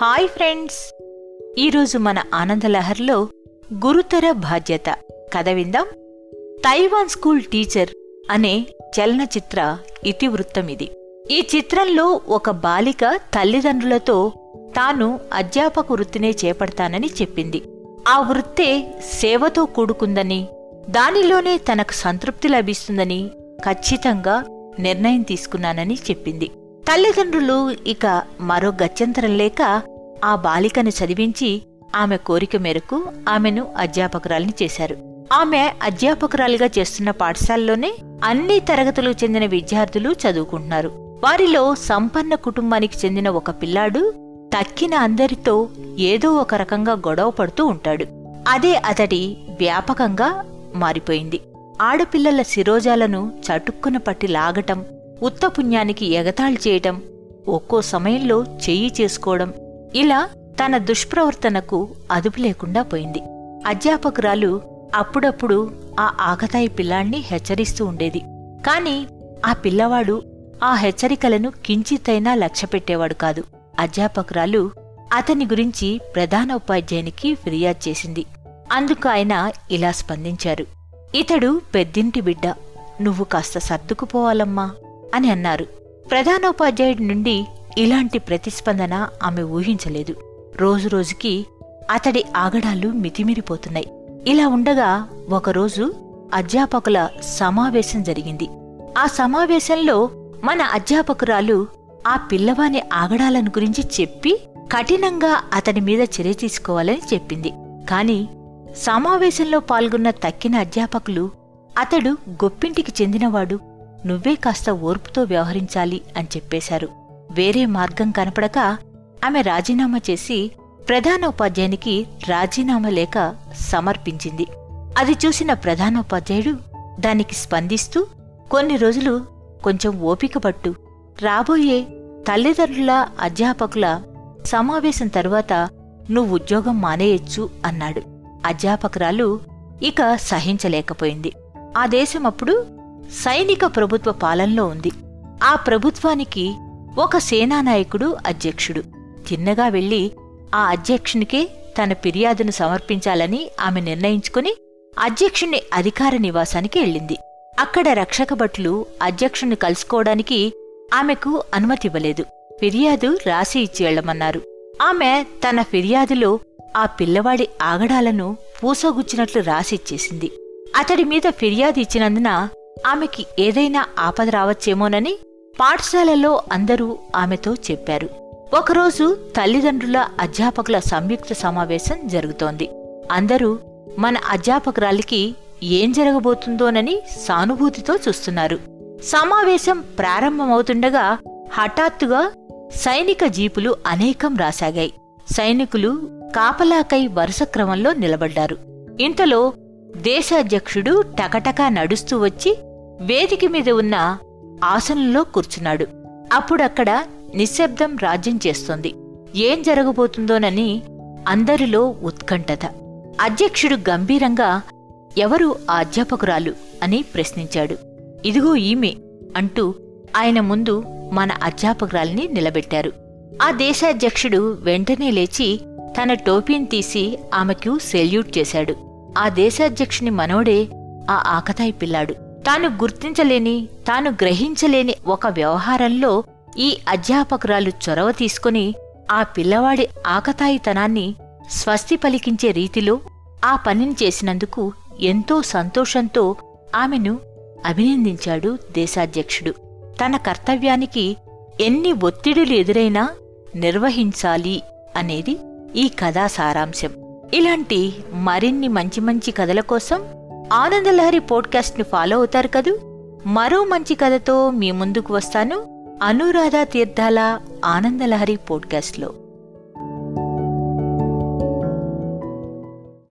Hi friends. ఈరోజు మన ఆనందలహర్లో గురుతర బాధ్యత. కథ విందాం. తైవాన్ స్కూల్ టీచర్ అనే చలనచిత్ర ఇతివృత్తం ఇది ఈ చిత్రంలో ఒక బాలిక తల్లిదండ్రులతో తాను అధ్యాపక వృత్తినే చేపడతానని చెప్పింది. ఆ వృత్తే సేవతో కూడుకుందని దానిలోనే తనకు సంతృప్తి లభిస్తుందని ఖచ్చితంగా నిర్ణయం తీసుకున్నానని చెప్పింది. తల్లిదండ్రులు ఇక మరో గత్యంతరం లేక ఆ బాలికను చదివించి ఆమె కోరిక మేరకు ఆమెను అధ్యాపకురాలిని చేశారు. ఆమె అధ్యాపకురాలిగా చేస్తున్న పాఠశాలలోనే అన్ని తరగతులు చెందిన విద్యార్థులు చదువుకుంటున్నారు. వారిలో సంపన్న కుటుంబానికి చెందిన ఒక పిల్లాడు తక్కిన అందరితో ఏదో ఒక రకంగా గొడవ పడుతూ ఉంటాడు. అదే అతడి వ్యాపకంగా మారిపోయింది. ఆడపిల్లల శిరోజాలను చటుక్కున పట్టి లాగటం ఉత్తపుణ్యానికి ఎగతాళి చేయటం ఒక్కో సమయంలో చెయ్యి చేసుకోవడం ఇలా తన దుష్ప్రవర్తనకు అదుపు లేకుండా పోయింది. అధ్యాపకురాలు అప్పుడప్పుడు ఆ ఆకతాయి పిల్లాణ్ణి హెచ్చరిస్తూ ఉండేది. కాని ఆ పిల్లవాడు ఆ హెచ్చరికలను కించితైనా లక్ష్యపెట్టేవాడు కాదు. అధ్యాపకురాలు అతని గురించి ప్రధాన ఉపాధ్యాయునికి ఫిర్యాదు చేసింది. అందుకు ఆయన ఇలా స్పందించారు. ఇతడు పెద్దింటి బిడ్డ. నువ్వు కాస్త సర్దుకుపోవాలమ్మా. అని అన్నారు. ప్రధానోపాధ్యాయుడి నుండి ఇలాంటి ప్రతిస్పందన ఆమె ఊహించలేదు. రోజురోజుకి అతడి ఆగడాలు మితిమిరిపోతున్నాయి. ఇలా ఉండగా ఒకరోజు అధ్యాపకుల సమావేశం జరిగింది. ఆ సమావేశంలో మన అధ్యాపకురాలు ఆ పిల్లవాని ఆగడాలను గురించి చెప్పి కఠినంగా అతడి మీద చర్య తీసుకోవాలని చెప్పింది. కాని సమావేశంలో పాల్గొన్న తక్కిన అధ్యాపకులు అతడు గొప్పింటికి చెందినవాడు. నువ్వే కాస్త ఓర్పుతో వ్యవహరించాలి అని చెప్పేశారు. వేరే మార్గం కనపడక ఆమె రాజీనామా చేసి ప్రధానోపాధ్యాయునికి రాజీనామా లేఖ సమర్పించింది. అది చూసిన ప్రధానోపాధ్యాయుడు దానికి స్పందిస్తూ కొన్ని రోజులు కొంచెం ఓపిక పట్టు. రాబోయే తల్లిదండ్రుల అధ్యాపకుల సమావేశం తరువాత నువ్వు ఉద్యోగం మానేయొచ్చు అన్నాడు. అధ్యాపకురాలు ఇక సహించలేకపోయింది. ఆ దేశం అప్పుడు సైనిక ప్రభుత్వ పాలనలో ఉంది. ఆ ప్రభుత్వానికి ఒక సేనానాయకుడు అధ్యక్షుడు. తిన్నగా వెళ్ళి ఆ అధ్యక్షునికే తన ఫిర్యాదును సమర్పించాలని ఆమె నిర్ణయించుకుని అధ్యక్షుని అధికార నివాసానికి వెళ్ళింది. అక్కడ రక్షక భటులు అధ్యక్షుణ్ణి కలుసుకోవడానికి ఆమెకు అనుమతివ్వలేదు. ఫిర్యాదు రాసి ఇచ్చి వెళ్ళమన్నారు ఆమె తన ఫిర్యాదులో ఆ పిల్లవాడి ఆగడాలను పూసగుచ్చినట్లు రాసిచ్చేసింది అతడి మీద ఫిర్యాదు ఇచ్చినందున ఆమెకి ఏదైనా ఆపద రావచ్చేమోనని పాఠశాలలో అందరూ ఆమెతో చెప్పారు. ఒకరోజు తల్లిదండ్రుల అధ్యాపకుల సంయుక్త సమావేశం జరుగుతోంది. అందరూ మన అధ్యాపకురాలికి ఏం జరగబోతుందోనని సానుభూతితో చూస్తున్నారు. సమావేశం ప్రారంభమవుతుండగా హఠాత్తుగా సైనిక జీపులు అనేకం రాసాగాయి. సైనికులు కాపలాకై వరుస క్రమంలో నిలబడ్డారు. ఇంతలో దేశాధ్యక్షుడు టకటకా నడుస్తూ వచ్చి వేదిక మీద ఉన్న ఆసనంలో కూర్చున్నాడు. అప్పుడక్కడ నిశ్శబ్దం రాజ్యం చేస్తోంది. ఏం జరగబోతుందోనని అందరిలో ఉత్కంఠత. అధ్యక్షుడు గంభీరంగా ఎవరు ఆ అధ్యాపకురాలు అని ప్రశ్నించాడు. ఇదిగో ఈమె అంటూ ఆయన ముందు మన అధ్యాపకురాల్ని నిలబెట్టారు. ఆ దేశాధ్యక్షుడు వెంటనే లేచి తన టోపీని తీసి ఆమెకు సెల్యూట్ చేశాడు. ఆ దేశాధ్యక్షుని మనోడే ఆ ఆకతాయి పిల్లాడు. తాను గుర్తించలేని తాను గ్రహించలేని ఒక వ్యవహారంలో ఈ అధ్యాపకురాలు చొరవ తీసుకుని ఆ పిల్లవాడి ఆకతాయితనాన్ని స్వస్తి పలికించే రీతిలో ఆ పనిని చేసినందుకు ఎంతో సంతోషంతో ఆమెను అభినందించాడు దేశాధ్యక్షుడు. తన కర్తవ్యానికి ఎన్ని ఒత్తిడులు ఎదురైనా నిర్వహించాలి అనేది ఈ కథా సారాంశం. ఇలాంటి మరిన్ని మంచి మంచి కథల కోసం ఆనందలహరి పోడ్కాస్ట్ని ఫాలో అవుతారు కదూ? మరో మంచి కథతో మీ ముందుకు వస్తాను. అనురాధ తీర్థాల ఆనందలహరి పోడ్కాస్ట్లో.